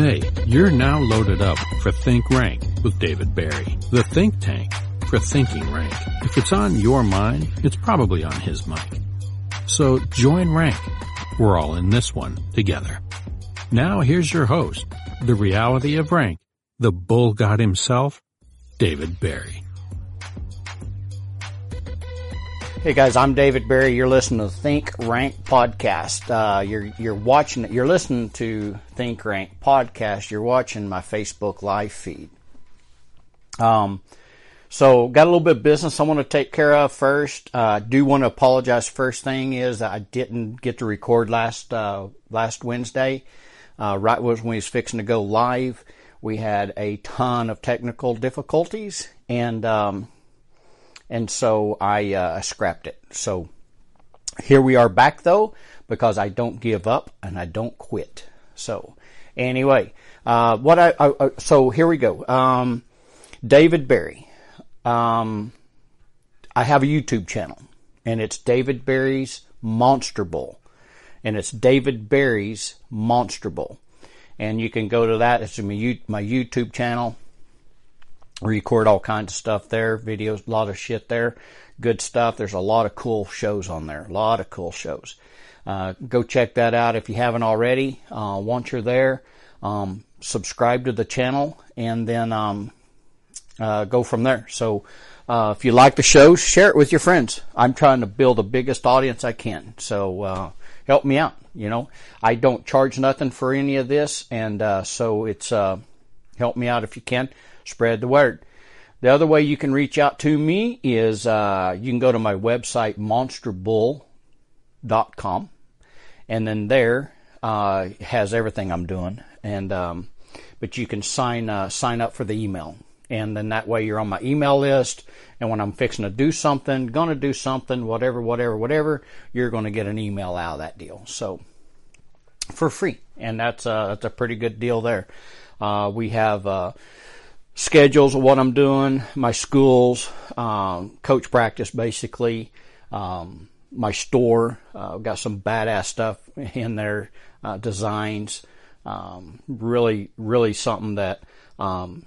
Hey, you're now loaded up for Think Rank with David Berry, the think tank for thinking rank. If it's on your mind, it's probably on his mic. So join rank. We're all in this one together. Now here's your host, the reality of rank, the bull god himself, David Berry. Hey guys, I'm David Berry. You're listening to Think Rank podcast. Uh, you're you're watching, you're listening to Think Rank podcast. You're watching my Facebook live feed. Um, so got a little bit of business I want to take care of first. I uh, do want to apologize. First thing is I didn't get to record last uh, last Wednesday. Uh, right was when we was fixing to go live. We had a ton of technical difficulties and. Um, and so I uh, scrapped it. So here we are back though, because I don't give up and I don't quit. So anyway, uh, what I, I, so here we go. Um, David Berry. Um, I have a YouTube channel, and it's David Berry's Monster Bull, and it's David Berry's Monster Bull, and you can go to that. It's my YouTube channel record all kinds of stuff there, videos, a lot of shit there, good stuff. There's a lot of cool shows on there, a lot of cool shows. Uh, go check that out if you haven't already. Uh, once you're there, um, subscribe to the channel and then um, uh, go from there. So uh, if you like the show, share it with your friends. I'm trying to build the biggest audience I can. So uh, help me out. You know, I don't charge nothing for any of this, and uh, so it's uh help me out if you can spread the word. The other way you can reach out to me is uh, you can go to my website, monsterbull.com, and then there uh, has everything I'm doing. And um, but you can sign uh, sign up for the email, and then that way you're on my email list. And when I'm fixing to do something, gonna do something, whatever, whatever, whatever, you're gonna get an email out of that deal. So for free, and that's uh, that's a pretty good deal there. Uh, we have uh, schedules of what I'm doing, my schools, um, coach practice basically, um, my store. Uh, I've got some badass stuff in there, uh, designs. Um, really, really something that um,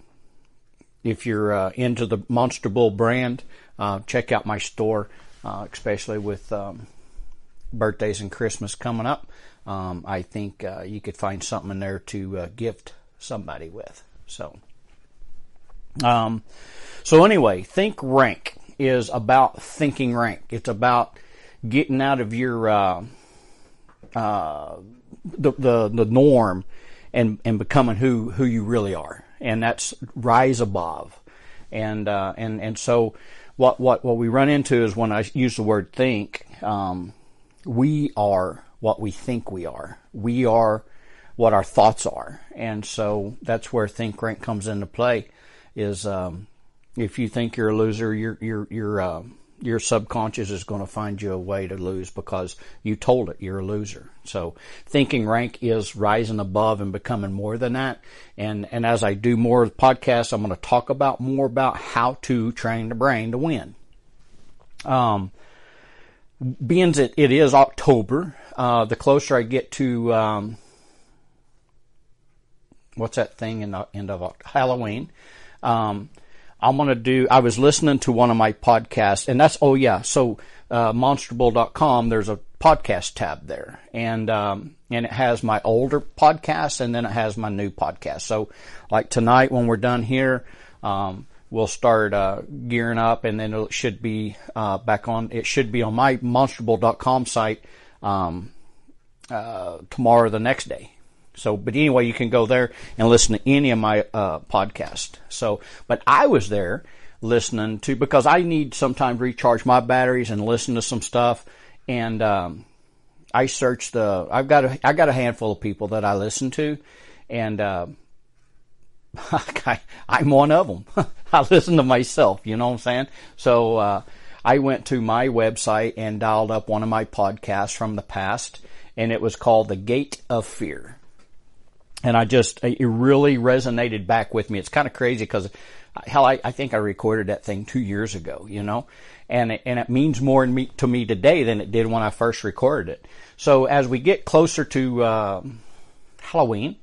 if you're uh, into the Monster Bull brand, uh, check out my store, uh, especially with um, birthdays and Christmas coming up. Um, I think uh, you could find something in there to gift somebody with. So. Um, so anyway, think rank is about thinking rank. It's about getting out of your uh, uh, the, the the norm and and becoming who who you really are, and that's rise above. And uh, and and so what what what we run into is when I use the word think, um, we are what we think we are. We are what our thoughts are, and so that's where think rank comes into play is um, if you think you're a loser, your your your uh, your subconscious is going to find you a way to lose because you told it you're a loser. So thinking rank is rising above and becoming more than that. And and as I do more podcasts, I'm going to talk about more about how to train the brain to win. Um, being that it is October, uh, the closer I get to um, what's that thing in the end of Halloween, um, I'm going to do, I was listening to one of my podcasts, and that's, oh yeah, so uh, monsterbull.com, there's a podcast tab there. And, um, and it has my older podcast and then it has my new podcast. So like tonight when we're done here, um, we'll start uh, gearing up, and then it should be uh, back on. It should be on my monsterbull.com site um, uh, tomorrow, the next day. So, but anyway, you can go there and listen to any of my uh, podcast. So, but I was there listening to because I need sometimes recharge my batteries and listen to some stuff. And um, I searched the. I've got a. I got a handful of people that I listen to, and uh, I'm one of them. I listen to myself. You know what I'm saying? So uh, I went to my website and dialed up one of my podcasts from the past, and it was called "The Gate of Fear." And I just it really resonated back with me. It's kind of crazy because hell, I, I think I recorded that thing two years ago, you know, and it, and it means more me, to me today than it did when I first recorded it. So as we get closer to uh, Halloween,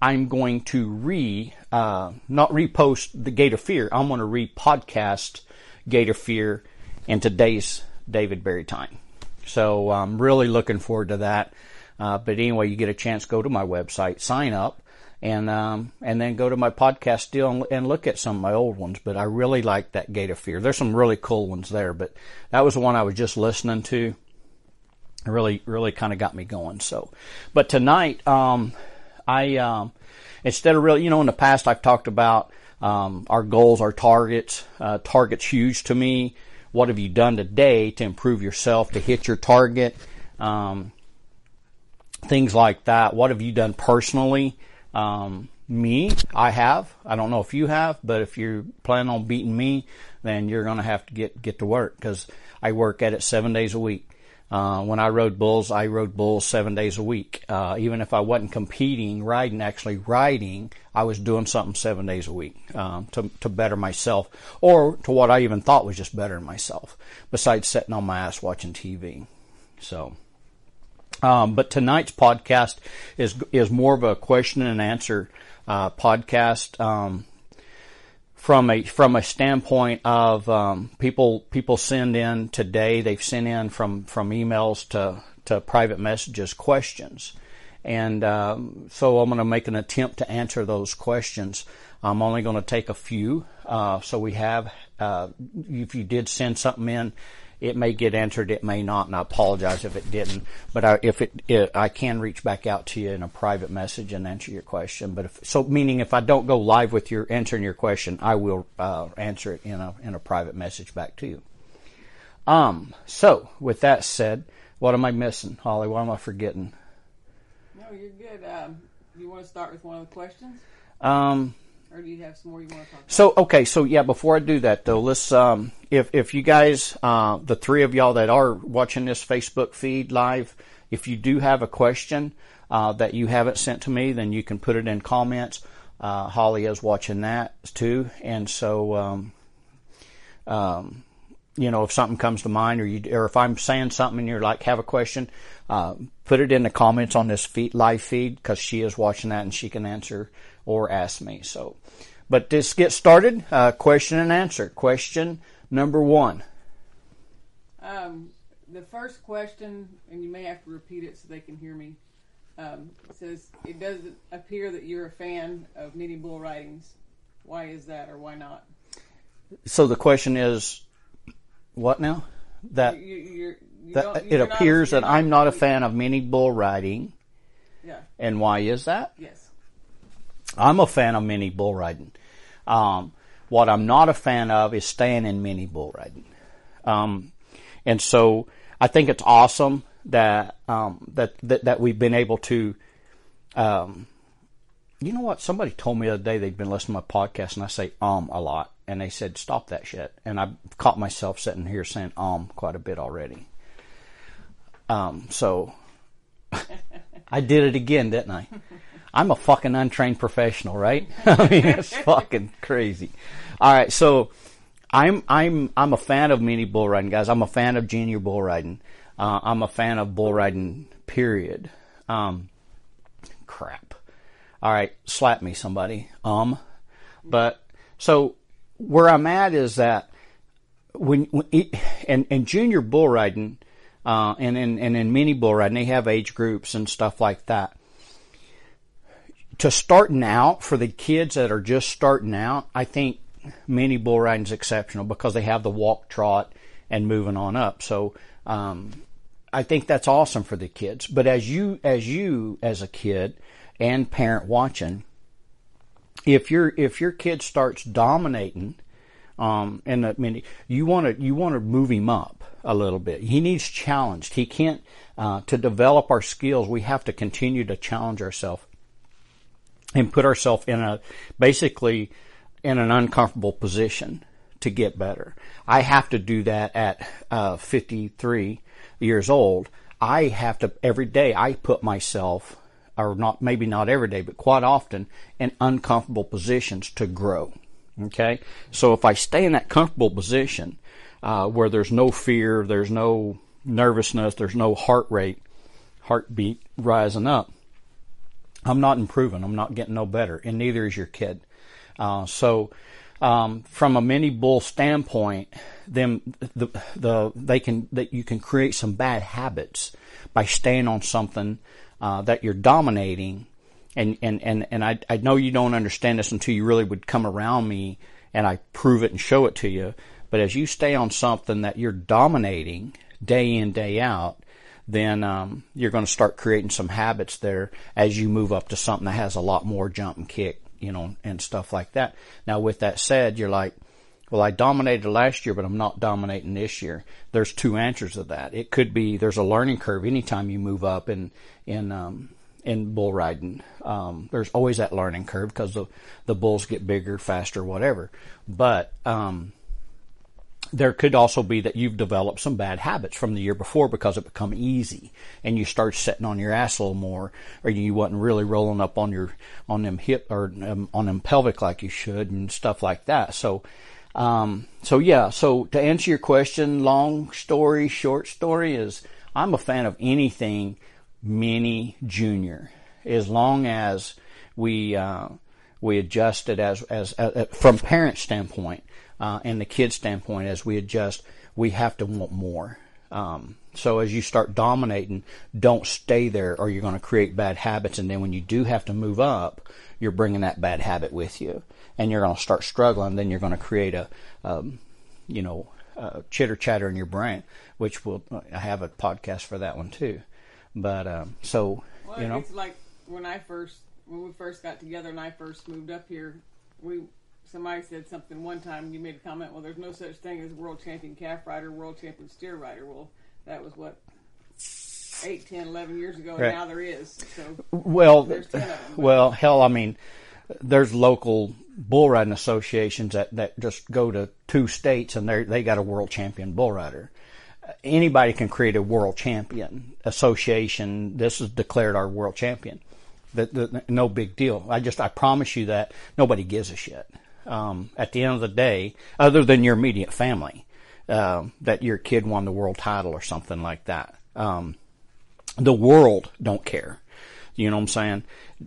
I'm going to re, uh, not repost the Gate of Fear. I'm going to re-podcast Gate of Fear in today's David Berry time. So I'm really looking forward to that. Uh, but anyway, you get a chance, go to my website, sign up, and um, and then go to my podcast deal and, and, look at some of my old ones. But I really like that Gate of Fear. There's some really cool ones there, but that was the one I was just listening to. Really, really kind of got me going. So, but tonight, um, I um, instead of really, you know, in the past I've talked about um, our goals, our targets. Uh, targets huge to me. What have you done today to improve yourself to hit your target? Um, things like that. What have you done personally? Um, me, I have. I don't know if you have, but if you plan on beating me, then you're going to have to get get to work because I work at it seven days a week. Uh, when I rode bulls, I rode bulls seven days a week. Uh, even if I wasn't competing, riding, actually riding, I was doing something seven days a week um, to to better myself, or to what I even thought was just bettering myself. Besides sitting on my ass watching TV, so. Um, but tonight's podcast is is more of a question and answer uh, podcast um, from a from a standpoint of um, people people send in today. They've sent in from from emails to to private messages questions, and um, so I'm going to make an attempt to answer those questions. I'm only going to take a few. Uh, so we have, uh, if you did send something in, it may get answered, it may not, and I apologize if it didn't. But I, if it, it, I can reach back out to you in a private message and answer your question. But if, so, meaning if I don't go live with your answering your question, I will uh, answer it in a in a private message back to you. Um. So, with that said, what am I missing, Holly? What am I forgetting? No, you're good. Um, you want to start with one of the questions? Um. Or do you have some more you want to talk about? So okay, so yeah, before I do that though, let's um, if if you guys, uh, the three of y'all that are watching this Facebook feed live, if you do have a question uh, that you haven't sent to me, then you can put it in comments. Uh, Holly is watching that too, and so um, um, you know if something comes to mind, or you or if I'm saying something and you're like have a question, uh, put it in the comments on this feed, live feed because she is watching that and she can answer or ask me. So, but let's get started. Uh, question and answer. Question number one. Um, the first question, and you may have to repeat it so they can hear me. Um, says it doesn't appear that you're a fan of mini bull ridings. Why is that, or why not? So the question is, what now? That, you, you're, you that it appears that I'm not a fan of mini bull riding. Yeah. And why is that? Yes. I'm a fan of mini bull riding. Um, what I'm not a fan of is staying in mini bull riding. Um, and so I think it's awesome that, um, that, that, that, we've been able to, um, you know what? Somebody told me the other day they'd been listening to my podcast and I say um a lot. And they said, stop that shit. And I caught myself sitting here saying um quite a bit already. Um, so I did it again, didn't I? I'm a fucking untrained professional, right? I mean, it's fucking crazy. All right, so I'm I'm I'm a fan of mini bull riding, guys. I'm a fan of junior bull riding. Uh, I'm a fan of bull riding. Period. Um, crap. All right, slap me, somebody. Um, but so where I'm at is that when, when it, and and junior bull riding, uh, and in and in mini bull riding, they have age groups and stuff like that to starting out for the kids that are just starting out, I think mini bull riding is exceptional because they have the walk, trot, and moving on up. So um, I think that's awesome for the kids. But as you as you as a kid and parent watching, if your if your kid starts dominating, um, and I mean you want to you want to move him up a little bit. He needs challenged. He can't uh, to develop our skills. We have to continue to challenge ourselves and put ourselves in a basically in an uncomfortable position to get better. I have to do that at uh, 53 years old. I have to every day. I put myself, or not maybe not every day, but quite often, in uncomfortable positions to grow. Okay, so if I stay in that comfortable position uh, where there's no fear, there's no nervousness, there's no heart rate, heartbeat rising up, I'm not improving. I'm not getting no better, and neither is your kid. Uh, so, um, from a mini bull standpoint, them the the they can that you can create some bad habits by staying on something uh, that you're dominating, and and and and I I know you don't understand this until you really would come around me and I prove it and show it to you. But as you stay on something that you're dominating day in day out, then um, you're going to start creating some habits there as you move up to something that has a lot more jump and kick, you know, and stuff like that. Now, with that said, you're like, well, I dominated last year, but I'm not dominating this year. There's two answers to that. It could be there's a learning curve anytime you move up in in um, in bull riding. Um, there's always that learning curve because the the bulls get bigger, faster, whatever. But um, there could also be that you've developed some bad habits from the year before because it become easy and you start sitting on your ass a little more or you wasn't really rolling up on your on them hip or um, on them pelvic like you should and stuff like that. So um, so yeah so to answer your question long story short story is i'm a fan of anything mini junior. As long as we uh, we adjust it as, as, as from parent standpoint uh, and the kid standpoint as we adjust, we have to want more. Um, so as you start dominating, don't stay there or you're going to create bad habits. And then when you do have to move up, you're bringing that bad habit with you and you're going to start struggling. Then you're going to create a, um, you know, chitter chatter in your brain, which will, I have a podcast for that one too. But, um, so, well, you know, it's like when I first, when we first got together and I first moved up here, we somebody said something one time. You made a comment. Well, there's no such thing as world champion calf rider, world champion steer rider. Well, that was what 8, 10, 11 years ago, Right. and now there is. So well, there's 10 of them. well, hell, I mean, there's local bull riding associations that, that just go to two states and they they got a world champion bull rider. Anybody can create a world champion association. This is declared our world champion. That the, no big deal. I just I promise you that nobody gives a shit. Um, at the end of the day, other than your immediate family, um, that your kid won the world title or something like that. Um, the world don't care. You know what I'm saying?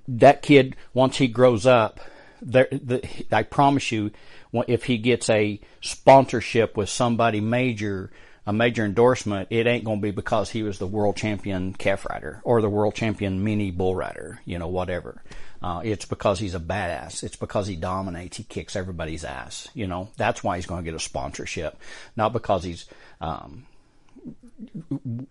That kid, once he grows up, there, the, I promise you, if he gets a sponsorship with somebody major, a major endorsement, it ain't going to be because he was the world champion calf rider or the world champion mini bull rider, you know, whatever. Uh, it's because he's a badass. It's because he dominates. He kicks everybody's ass. You know, that's why he's going to get a sponsorship, not because he's um,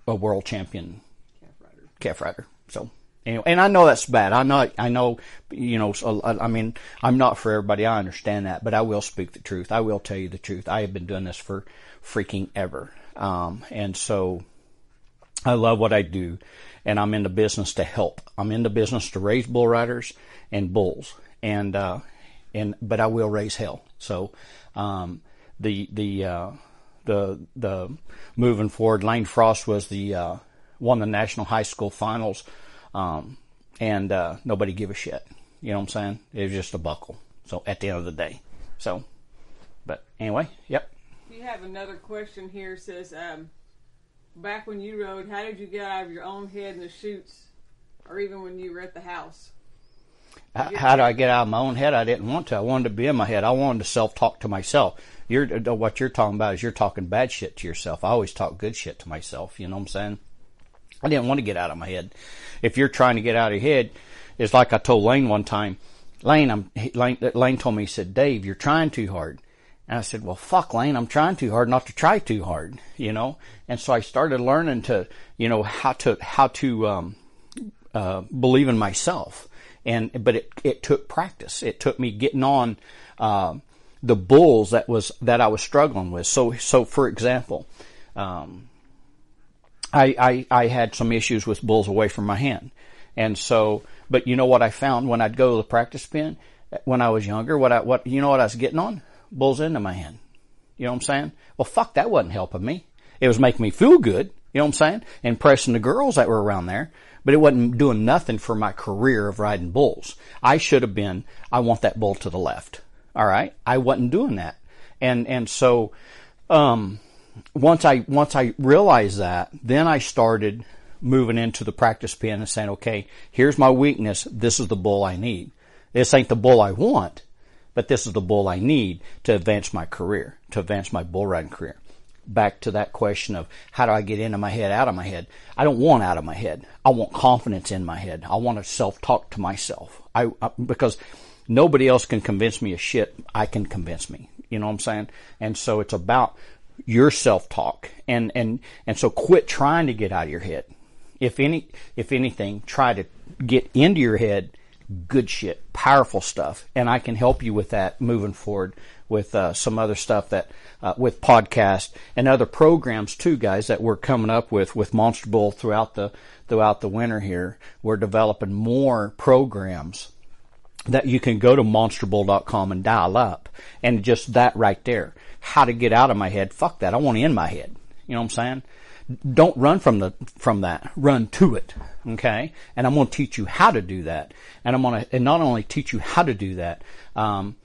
a world champion calf rider. calf rider. So anyway, and I know that's bad. I know, I know, you know. So, I I mean, I'm not for everybody. I understand that, but I will speak the truth. I will tell you the truth. I have been doing this for freaking ever, um, and so I love what I do, and I'm in the business to help. I'm in the business to raise bull riders and bulls, and uh, and but I will raise hell. So um, the the uh, the the moving forward, Lane Frost was the uh, won the national high school finals, um, and uh, nobody give a shit. You know what I'm saying? It was just a buckle. So at the end of the day, so. But anyway, yep. You have another question here. Says, um, back when you rode, how did you get out of your own head in the chutes, or even when you were at the house? How do I get out of my own head? I didn't want to. I wanted to be in my head. I wanted to self-talk to myself. You're uh, what you're talking about is you're talking bad shit to yourself. I always talk good shit to myself. You know what I'm saying? I didn't want to get out of my head. If you're trying to get out of your head, it's like I told Lane one time. Lane, I'm Lane. Lane told me he said, "Dave, you're trying too hard." And I said, "Well, fuck, Lane. I'm trying too hard not to try too hard." You know. And so I started learning to, you know, how to how to um, uh, believe in myself. And but it it took practice. It took me getting on uh, the bulls that was that I was struggling with. So so for example, um, I, I I had some issues with bulls away from my hand, and so but you know what I found when I'd go to the practice pen when I was younger. What I what you know what I was getting on bulls into my hand. You know what I'm saying? Well, fuck, that wasn't helping me. It was making me feel good. You know what I'm saying? Impressing the girls that were around there, but it wasn't doing nothing for my career of riding bulls. I should have been, I want that bull to the left. All right. I wasn't doing that. And, and so, um, once I, once I realized that, then I started moving into the practice pen and saying, okay, here's my weakness. This is the bull I need. This ain't the bull I want, but this is the bull I need to advance my career, to advance my bull riding career. Back to that question of how do I get into my head, out of my head? I don't want out of my head. I want confidence in my head. I want to self-talk to myself. I, I because nobody else can convince me of shit. I can convince me. You know what I'm saying? And so it's about your self-talk and, and, and so quit trying to get out of your head. If any, if anything, try to get into your head good shit, powerful stuff. And I can help you with that moving forward with uh, some other stuff that uh, with podcast and other programs too, guys, that we're coming up with with Monster Bull throughout the throughout the winter here. We're developing more programs that you can go to monsterbull.com and dial up and just that right there. How to get out of my head. Fuck that. I want in my head. You know what I'm saying? Don't run from the, from that. Run to it. Okay. And I'm going to teach you how to do that. And I'm going to, and not only teach you how to do that, um,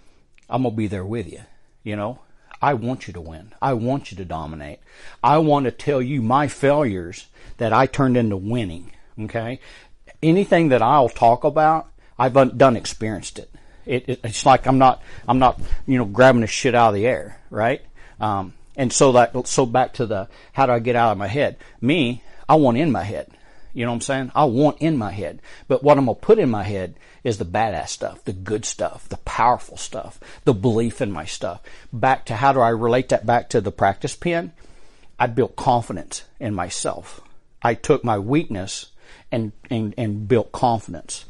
I'm going to be there with you. You know, I want you to win. I want you to dominate. I want to tell you my failures that I turned into winning. Okay. Anything that I'll talk about, I've done experienced it. It, it. It's like I'm not, I'm not, you know, grabbing the shit out of the air, right? Um, and so that, so back to the, how do I get out of my head? Me, I want in my head. You know what I'm saying? I want in my head. But what I'm going to put in my head is the badass stuff, the good stuff, the powerful stuff, the belief in my stuff. Back to how do I relate that back to the practice pen? I built confidence in myself. I took my weakness and, and, and built confidence.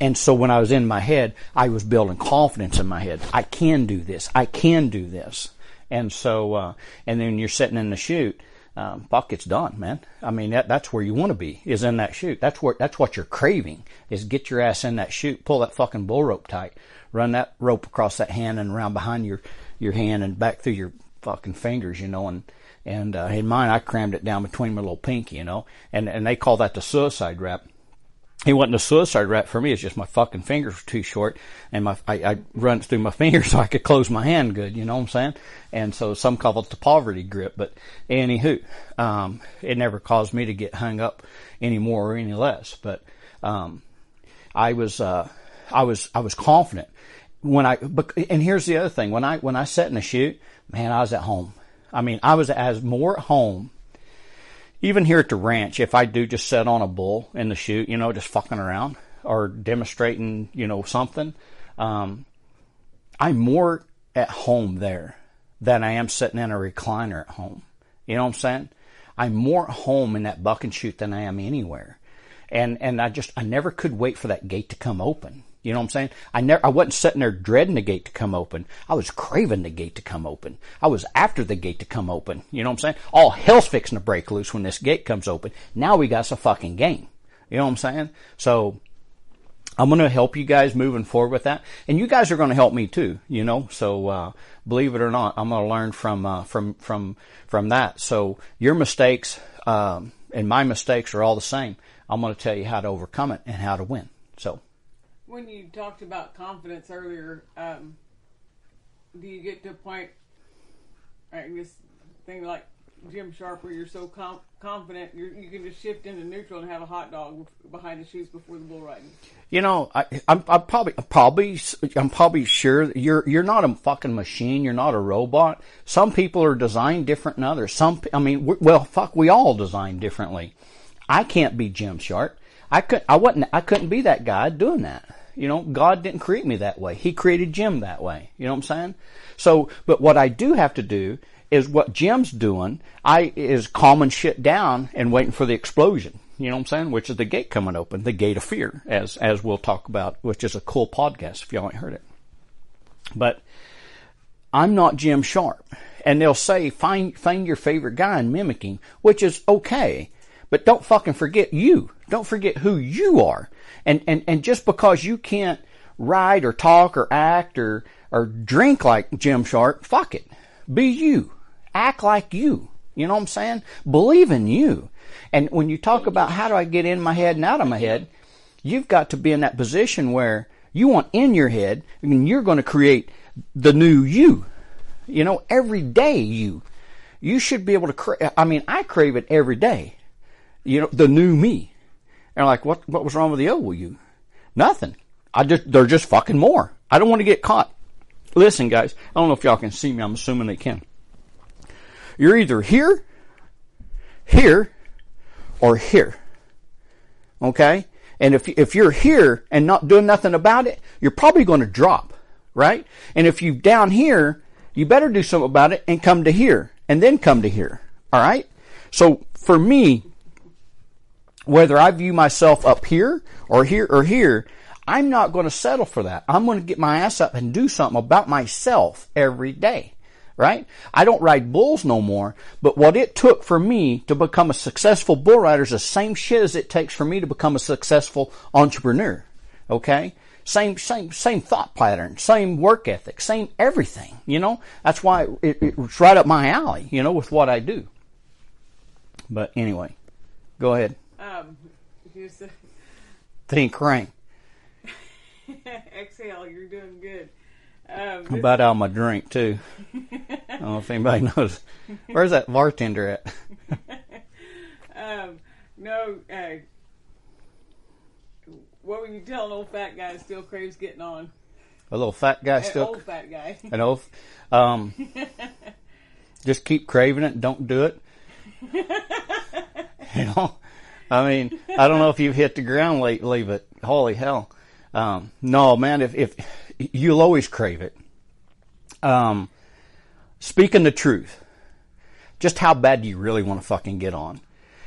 And so when I was in my head, I was building confidence in my head. I can do this. I can do this. And so, uh, and then you're sitting in the chute, um, fuck, it's done, man. I mean, that, that's where you want to be, is in that chute. That's where, that's what you're craving, is get your ass in that chute, pull that fucking bull rope tight, run that rope across that hand and around behind your, your hand and back through your fucking fingers, you know, and, and, uh, in mine, I crammed it down between my little pinky, you know, and, and they call that the suicide wrap it wasn't a suicide wrap for me. It's just my fucking fingers were too short, and my I, I run through my fingers so I could close my hand good. You know what I'm saying? And so some call it the poverty grip. But anywho, um, it never caused me to get hung up any more or any less. But um, I was uh, I was I was confident when I. And here's the other thing: when I when I sat in the chute, man, I was at home. I mean, I was as more at home even here at the ranch, if I do just sit on a bull in the chute, you know, just fucking around or demonstrating, you know, something, um, I'm more at home there than I am sitting in a recliner at home. You know what I'm saying? I'm more at home in that buck and chute than I am anywhere. And, and I just, I never could wait for that gate to come open. You know what I'm saying? I never, I wasn't sitting there dreading the gate to come open. I was craving the gate to come open. I was after the gate to come open. You know what I'm saying? All hell's fixing to break loose when this gate comes open. Now we got a fucking game. You know what I'm saying? So, I'm going to help you guys moving forward with that, and you guys are going to help me too. You know, so uh, believe it or not, I'm going to learn from uh, from from from that. So your mistakes um, and my mistakes are all the same. I'm going to tell you how to overcome it and how to win. So when you talked about confidence earlier, um, do you get to a point, I thing like Jim Sharp, where you're so com- confident you're, you can just shift into neutral and have a hot dog behind the chutes before the bull riding? You know, I, I'm, I'm probably, probably, I'm probably sure you're you're not a fucking machine. You're not a robot. Some people are designed different than others. Some, I mean, well, fuck, we all design differently. I can't be Jim Sharp. I could, I wasn't, I couldn't be that guy doing that. You know, God didn't create me that way. He created Jim that way. You know what I'm saying? So, but what I do have to do is what Jim's doing. I is calming shit down and waiting for the explosion. You know what I'm saying? Which is the gate coming open, the gate of fear, as as we'll talk about, which is a cool podcast if y'all ain't heard it. But I'm not Jim Sharp, and they'll say find find your favorite guy and mimic him, which is okay. But don't fucking forget you. Don't forget who you are. And, and, and just because you can't write or talk or act or, or drink like Jim Sharp, fuck it. Be you. Act like you. You know what I'm saying? Believe in you. And when you talk about how do I get in my head and out of my head, you've got to be in that position where you want in your head and you're going to create the new you. You know, every day you. You should be able to, cra- I mean, I crave it every day. You know, the new me. And like, what, what was wrong with the old you? Nothing. I just, they're just fucking more. I don't want to get caught. Listen, guys, I don't know if y'all can see me. I'm assuming they can. You're either here, here, or here. Okay? And if, if you're here and not doing nothing about it, you're probably going to drop, right? And if you down here, you better do something about it and come to here and then come to here. All right? So for me, whether I view myself up here or here or here, I'm not going to settle for that. I'm going to get my ass up and do something about myself every day. Right? I don't ride bulls no more, but what it took for me to become a successful bull rider is the same shit as it takes for me to become a successful entrepreneur. Okay? Same, same, same thought pattern, same work ethic, same everything, you know? That's why it, it's right up my alley, you know, with what I do. But anyway, go ahead. Um, just Think rank. exhale. You're doing good. Um, I'm about out of my drink too. I don't know if anybody knows. Where's that bartender at? um, no. Uh, what were you telling an old fat guy still craves getting on? A little fat guy An still. old fat guy. An oath. Um, just keep craving it. Don't do it. you know, I mean, I don't know if you've hit the ground lately, but holy hell, um, no, man. If if you'll always crave it. Um, speaking the truth, just how bad do you really want to fucking get on?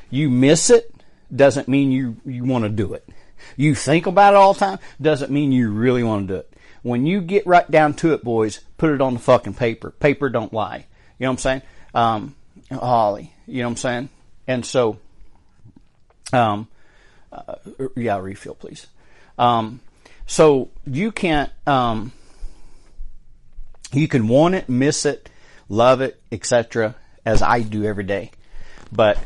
You miss it doesn't mean you you want to do it. You think about it all the time doesn't mean you really want to do it. When you get right down to it, boys, put it on the fucking paper. Paper don't lie. You know what I'm saying? Um, Holly, you know what I'm saying? And so, um, uh, yeah, refill, please. Um, so you can't, um, you can want it, miss it, love it, etc., as I do every day. But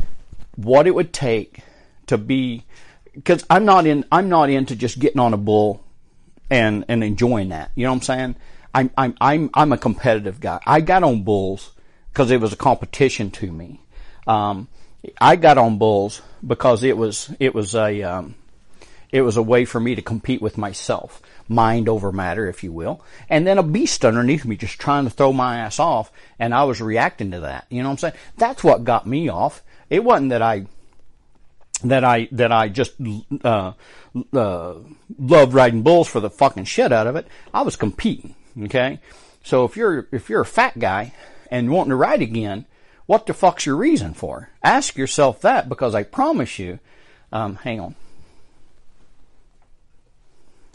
what it would take to be, because I'm not in, I'm not into just getting on a bull and and enjoying that. You know what I'm saying? I'm I'm I'm I'm a competitive guy. I got on bulls because it was a competition to me. Um, I got on bulls because it was it was a um, it was a way for me to compete with myself, mind over matter, if you will. And then a beast underneath me just trying to throw my ass off, and I was reacting to that. You know what I'm saying? That's what got me off. It wasn't that I that I that I just uh, uh, loved riding bulls for the fucking shit out of it. I was competing. Okay, so if you're if you're a fat guy and wanting to ride again, what the fuck's your reason for? Ask yourself that because I promise you. Um, hang on.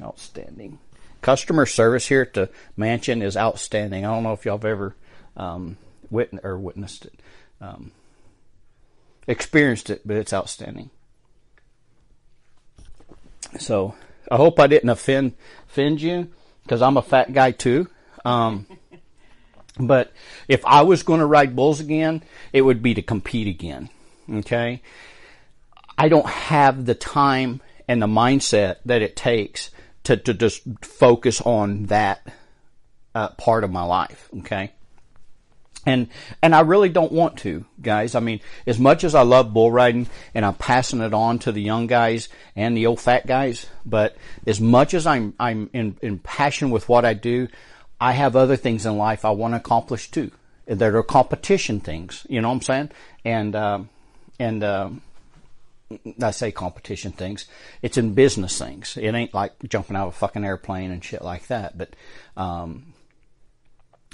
Outstanding. Customer service here at the mansion is outstanding. I don't know if y'all have ever um, witnessed or witnessed it, um, experienced it, but it's outstanding. So I hope I didn't offend offend you because I'm a fat guy too. Um, but if I was going to ride bulls again, it would be to compete again. Okay, I don't have the time and the mindset that it takes to to just focus on that uh, part of my life. Okay. And and I really don't want to, guys. I mean, as much as I love bull riding and I'm passing it on to the young guys and the old fat guys, but as much as I'm I'm in, in passion with what I do, I have other things in life I want to accomplish too. That are competition things, you know what I'm saying? And um, and um, I say competition things. It's in business things. It ain't like jumping out of a fucking airplane and shit like that. But um,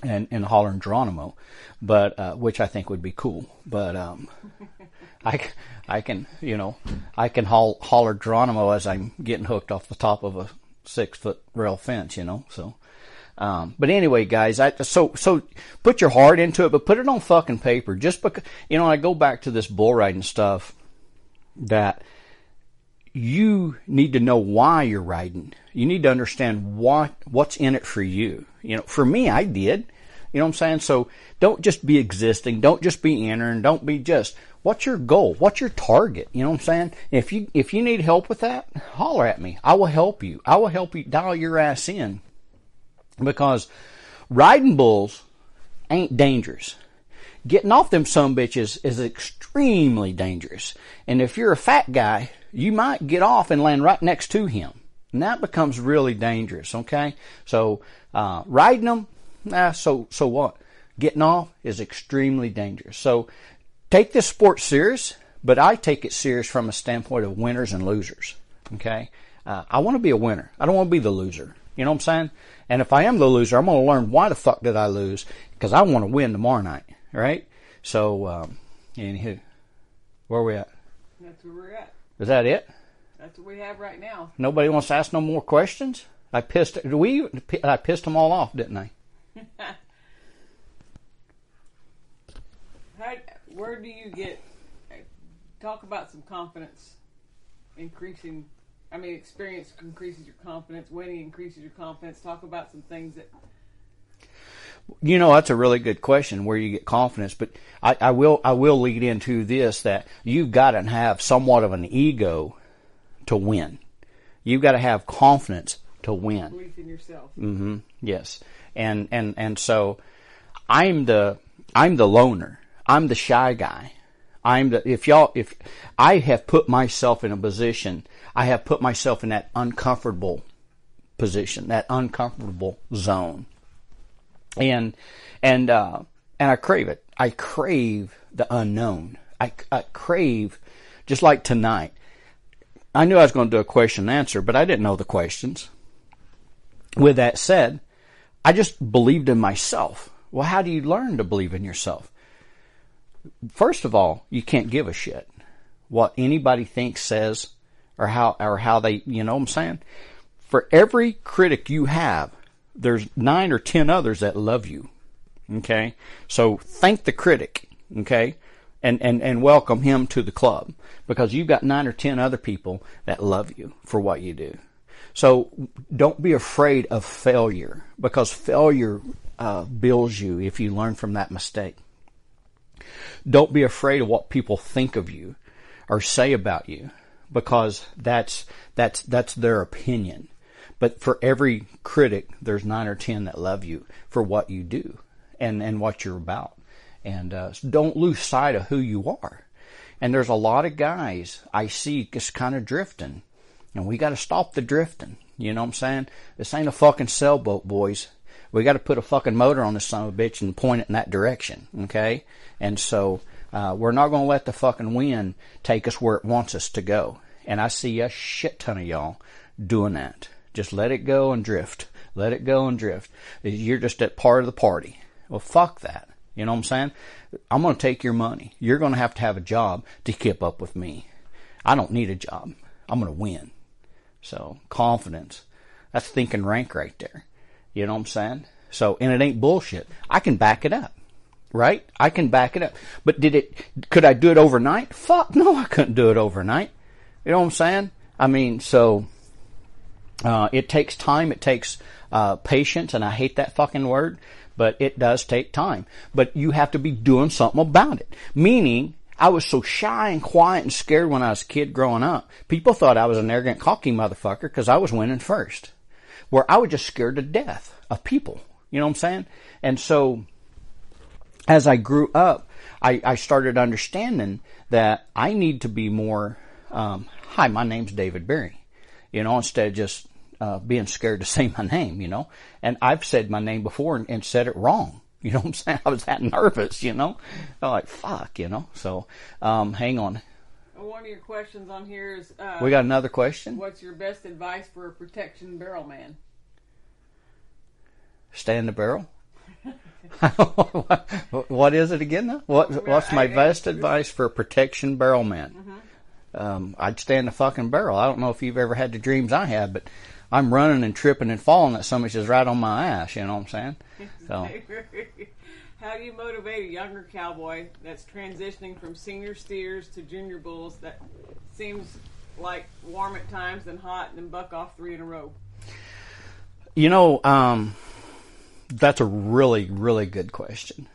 and and hollering Geronimo, but uh, which I think would be cool. But um, I I can you know I can haul, holler Geronimo as I'm getting hooked off the top of a six foot rail fence, you know. So, um, but anyway, guys, I so so put your heart into it, but put it on fucking paper. Just because you know, I go back to this bull riding stuff that you need to know why you're riding. You need to understand what what's in it for you. You know, for me, I did. You know what I'm saying? So don't just be existing. Don't just be entering. Don't be just. What's your goal? What's your target? You know what I'm saying? If you if you need help with that, holler at me. I will help you. I will help you dial your ass in. Because riding bulls ain't dangerous. getting off them some bitches is extremely dangerous. And if you're a fat guy, you might get off and land right next to him. And that becomes really dangerous, okay? So, uh, riding them, nah, so, so what? Getting off is extremely dangerous. So, take this sport serious, but I take it serious from a standpoint of winners and losers, okay? Uh, I want to be a winner. I don't want to be the loser. You know what I'm saying? And if I am the loser, I'm going to learn why the fuck did I lose because I want to win tomorrow night, right? So, um, anywho, where are we at? That's where we're at. Is that it? That's what we have right now. Nobody wants to ask no more questions. I pissed. Do we? I pissed them all off, didn't I? How, where do you get? Talk about some confidence increasing. I mean, experience increases your confidence. Winning increases your confidence. Talk about some things that. You know, that's a really good question where you get confidence, but I, I will I will lead into this that you've got to have somewhat of an ego to win. You've got to have confidence to win. Belief in yourself. Mm-hmm. Yes, and and and so I'm the I'm the loner. I'm the shy guy. I'm the if y'all if I have put myself in a position, I have put myself in that uncomfortable position, that uncomfortable zone, and and uh, and I crave it. I crave the unknown. I, I crave just like tonight. I knew I was going to do a question and answer, but I didn't know the questions. With that said, I just believed in myself. Well, how do you learn to believe in yourself? First of all, you can't give a shit what anybody thinks, says, or how or how they, you know what I'm saying? For every critic you have, there's nine or ten others that love you. Okay? So thank the critic, okay? And and and welcome him to the club because you've got nine or ten other people that love you for what you do. So don't be afraid of failure because failure uh, builds you if you learn from that mistake. Don't be afraid of what people think of you or say about you because that's that's that's their opinion. But for every critic, there's nine or ten that love you for what you do and and what you're about. And uh, don't lose sight of who you are. And there's a lot of guys I see just kind of drifting, and we got to stop the drifting. You know what I'm saying? This ain't a fucking sailboat, boys. We got to put a fucking motor on this son of a bitch and point it in that direction. Okay? And so uh, we're not going to let the fucking wind take us where it wants us to go. And I see a shit ton of y'all doing that. Just let it go and drift. Let it go and drift. You're just at part of the party. Well, fuck that. You know what I'm saying? I'm going to take your money. You're going to have to have a job to keep up with me. I don't need a job. I'm going to win. So, confidence. That's thinking rank right there. You know what I'm saying? So, and it ain't bullshit. I can back it up. Right? I can back it up. But did it, could I do it overnight? Fuck no, I couldn't do it overnight. You know what I'm saying? I mean, so, uh, it takes time. It takes, uh, patience, and I hate that fucking word but it does take time. But you have to be doing something about it. Meaning, I was so shy and quiet and scared when I was a kid growing up. People thought I was an arrogant, cocky motherfucker because I was winning first. Where I was just scared to death of people. You know what I'm saying? And so, as I grew up, I, I started understanding that I need to be more, um, hi, my name's David Berry. You know, instead of just uh, being scared to say my name, you know. And I've said my name before and, and said it wrong. You know what I'm saying? I was that nervous, you know. I'm like, fuck, you know. So, um, hang on. One of your questions on here is uh, We got another question. What's your best advice for a protection barrel man? Stay in the barrel. what is it again? Now? What What's my best advice for a protection barrel man? Um, I'd stay in the fucking barrel. I don't know if you've ever had the dreams I had, but I'm running and tripping and falling that somebody's just right on my ass. You know what I'm saying? So How do you motivate a younger cowboy that's transitioning from senior steers to junior bulls that seems like warm at times and hot and then buck off three in a row? you know, um, that's a really really good question.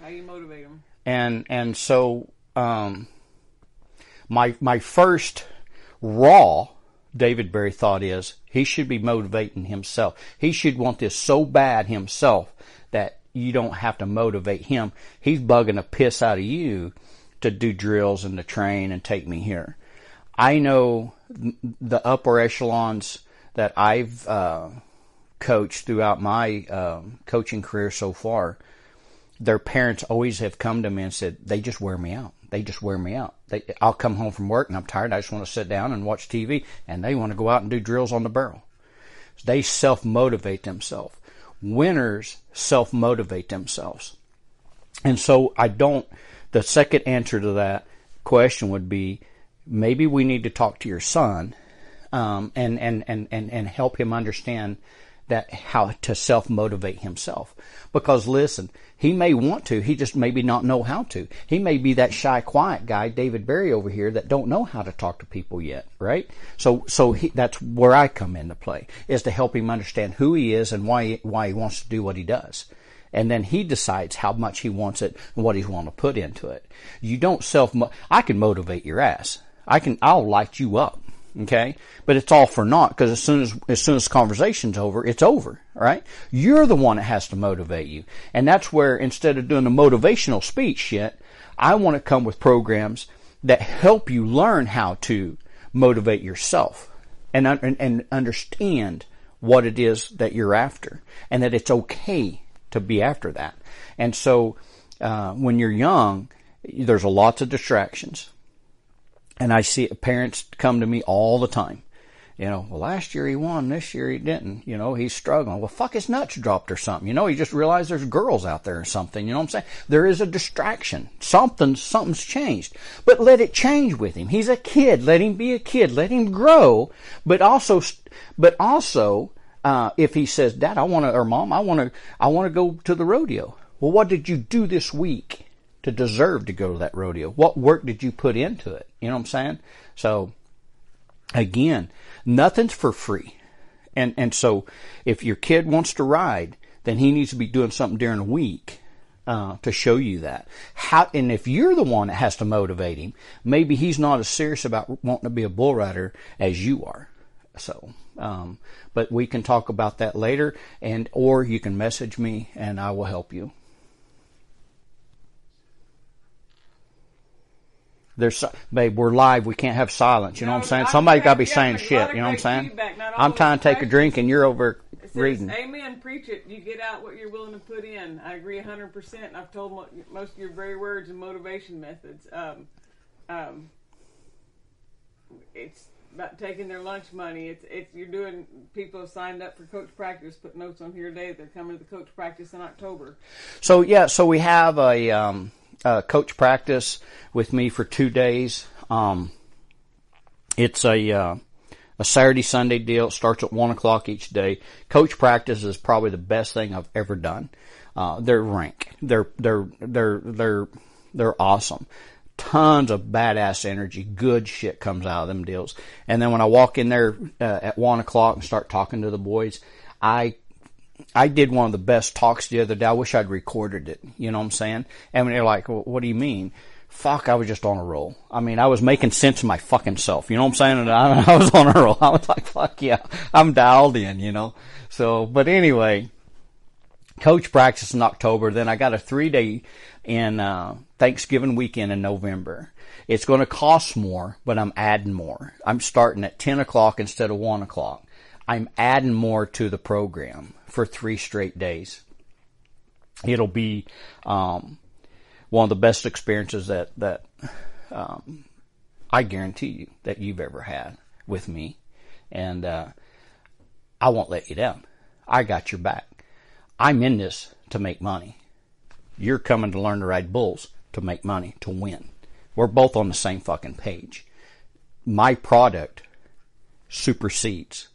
How do you motivate them? and and so um, my my first raw David Berry thought is he should be motivating himself. He should want this so bad himself you don't have to motivate him. He's bugging the piss out of you to do drills and to train and take me here. I know the upper echelons that I've uh, coached throughout my uh, coaching career so far. Their parents always have come to me and said they just wear me out. They just wear me out. They, I'll come home from work and I'm tired. I just want to sit down and watch TV, and they want to go out and do drills on the barrel. They self motivate themselves. Winners self motivate themselves. And so I don't, the second answer to that question would be maybe we need to talk to your son um, and, and, and, and, and help him understand that how to self motivate himself. Because listen, he may want to, he just maybe not know how to. He may be that shy, quiet guy, David Berry over here, that don't know how to talk to people yet, right? So, so he, that's where I come into play, is to help him understand who he is and why, he, why he wants to do what he does. And then he decides how much he wants it and what he's want to put into it. You don't self, I can motivate your ass. I can, I'll light you up. Okay. But it's all for naught because as soon as, as soon as the conversation's over, it's over, right? You're the one that has to motivate you. And that's where instead of doing a motivational speech shit, I want to come with programs that help you learn how to motivate yourself and, and, and understand what it is that you're after and that it's okay to be after that. And so, uh, when you're young, there's a lots of distractions. And I see parents come to me all the time. You know, well, last year he won, this year he didn't. You know, he's struggling. Well, fuck, his nuts dropped or something. You know, he just realized there's girls out there or something. You know what I'm saying? There is a distraction. Something, something's changed. But let it change with him. He's a kid. Let him be a kid. Let him grow. But also, but also, uh, if he says, Dad, I want to, or Mom, I want to, I want to go to the rodeo. Well, what did you do this week? To deserve to go to that rodeo? What work did you put into it? You know what I'm saying? So again, nothing's for free. And and so if your kid wants to ride, then he needs to be doing something during the week uh, to show you that. How and if you're the one that has to motivate him, maybe he's not as serious about wanting to be a bull rider as you are. So, um, but we can talk about that later, and or you can message me and I will help you. There's babe, we're live. We can't have silence. You know what I'm saying? Somebody got to be saying shit. You know what I'm saying? I'm trying to take a drink and you're over reading. Amen. Preach it. You get out what you're willing to put in. I agree 100. percent I've told most of your very words and motivation methods. Um, um, it's about taking their lunch money. It's it's you're doing. People have signed up for coach practice. Put notes on here today. They're coming to the coach practice in October. So yeah, so we have a. Um, uh, coach practice with me for two days. Um, it's a uh, a Saturday Sunday deal. It starts at one o'clock each day. Coach practice is probably the best thing I've ever done. Uh, they're rank. They're they're they're they're they're awesome. Tons of badass energy, good shit comes out of them deals. And then when I walk in there uh, at one o'clock and start talking to the boys, I I did one of the best talks the other day. I wish I'd recorded it. You know what I'm saying? And when they're like, well, what do you mean? Fuck, I was just on a roll. I mean, I was making sense of my fucking self. You know what I'm saying? And I, I was on a roll. I was like, fuck yeah, I'm dialed in, you know? So, but anyway, coach practice in October. Then I got a three day in, uh, Thanksgiving weekend in November. It's going to cost more, but I'm adding more. I'm starting at 10 o'clock instead of 1 o'clock. I'm adding more to the program for three straight days. It'll be um, one of the best experiences that that um, I guarantee you that you've ever had with me, and uh, I won't let you down. I got your back. I'm in this to make money. You're coming to learn to ride bulls to make money to win. We're both on the same fucking page. My product supersedes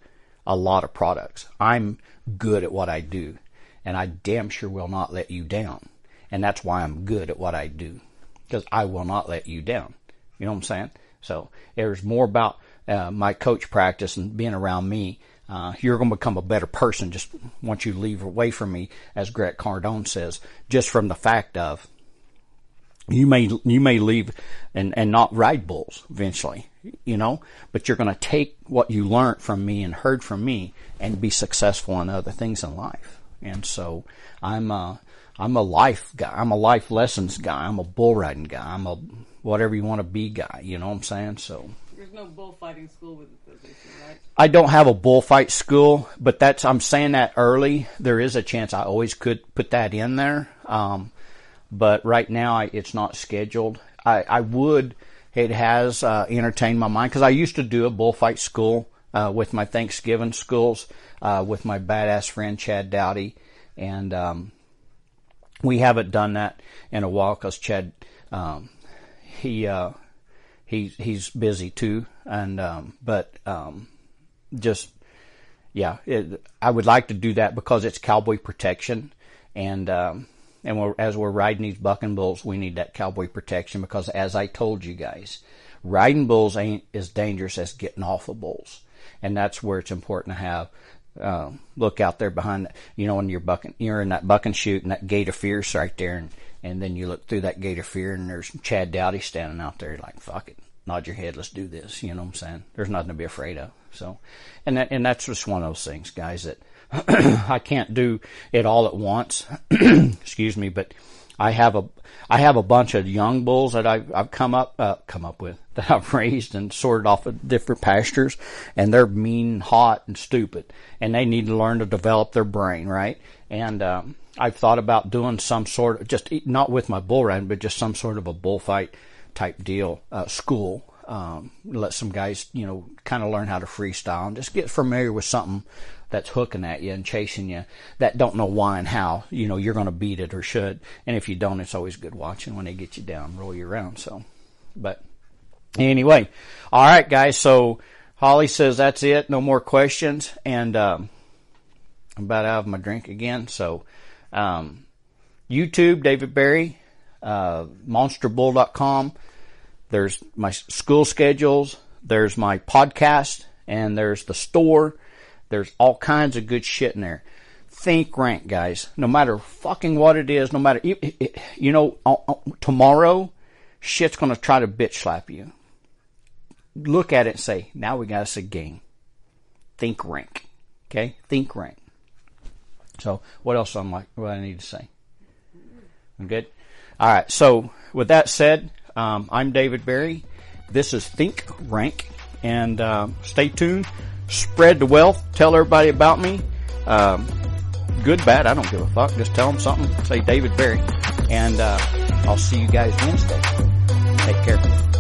a lot of products. I'm good at what I do, and I damn sure will not let you down. And that's why I'm good at what I do, because I will not let you down. You know what I'm saying? So there's more about uh, my coach practice and being around me. Uh, you're going to become a better person just once you leave away from me, as Grant Cardone says, just from the fact of you may you may leave and and not ride bulls eventually you know but you're going to take what you learned from me and heard from me and be successful in other things in life and so i'm uh I'm a life guy. I'm a life lessons guy. I'm a bull riding guy. I'm a whatever you want to be guy. You know what I'm saying? So There's no bullfighting school with the position, right? I don't have a bullfight school, but that's I'm saying that early. There is a chance I always could put that in there, um, but right now I, it's not scheduled. I, I would. It has uh, entertained my mind because I used to do a bullfight school uh, with my Thanksgiving schools uh, with my badass friend Chad Dowdy, and um, we haven't done that in a while because Chad um, he uh, he's he's busy too, and um, but um, just yeah, it, I would like to do that because it's cowboy protection, and um, and we're, as we're riding these bucking bulls, we need that cowboy protection because as I told you guys, riding bulls ain't as dangerous as getting off of bulls, and that's where it's important to have. Uh, look out there behind, you know, when you're bucking, you're in that bucking chute and that gate of fierce right there, and and then you look through that gate of fear and there's Chad Dowdy standing out there like, fuck it, nod your head, let's do this. You know what I'm saying? There's nothing to be afraid of. So, and that, and that's just one of those things, guys, that I can't do it all at once. Excuse me, but I have a, I have a bunch of young bulls that I've, I've come up, uh, come up with that I've raised and sorted off of different pastures and they're mean, hot and stupid and they need to learn to develop their brain, right? And, um, I've thought about doing some sort of just not with my bull riding, but just some sort of a bullfight type deal, uh, school. Um, let some guys, you know, kind of learn how to freestyle and just get familiar with something that's hooking at you and chasing you that don't know why and how, you know, you're going to beat it or should. And if you don't, it's always good watching when they get you down, roll you around. So, but anyway, all right, guys. So Holly says that's it. No more questions. And, um, I'm about out of my drink again. So, um, YouTube, David Berry, uh, monsterbull.com. There's my school schedules. There's my podcast and there's the store. There's all kinds of good shit in there. Think rank, guys. No matter fucking what it is, no matter, you know, tomorrow, shit's gonna try to bitch slap you. Look at it and say, now we got us a game. Think rank. Okay? Think rank. So what else am I, what I need to say? I'm good. All right. So with that said, um, I'm David Berry. This is Think Rank, and uh, stay tuned. Spread the wealth. Tell everybody about me. Um, good, bad. I don't give a fuck. Just tell them something. Say David Berry, and uh, I'll see you guys Wednesday. Take care.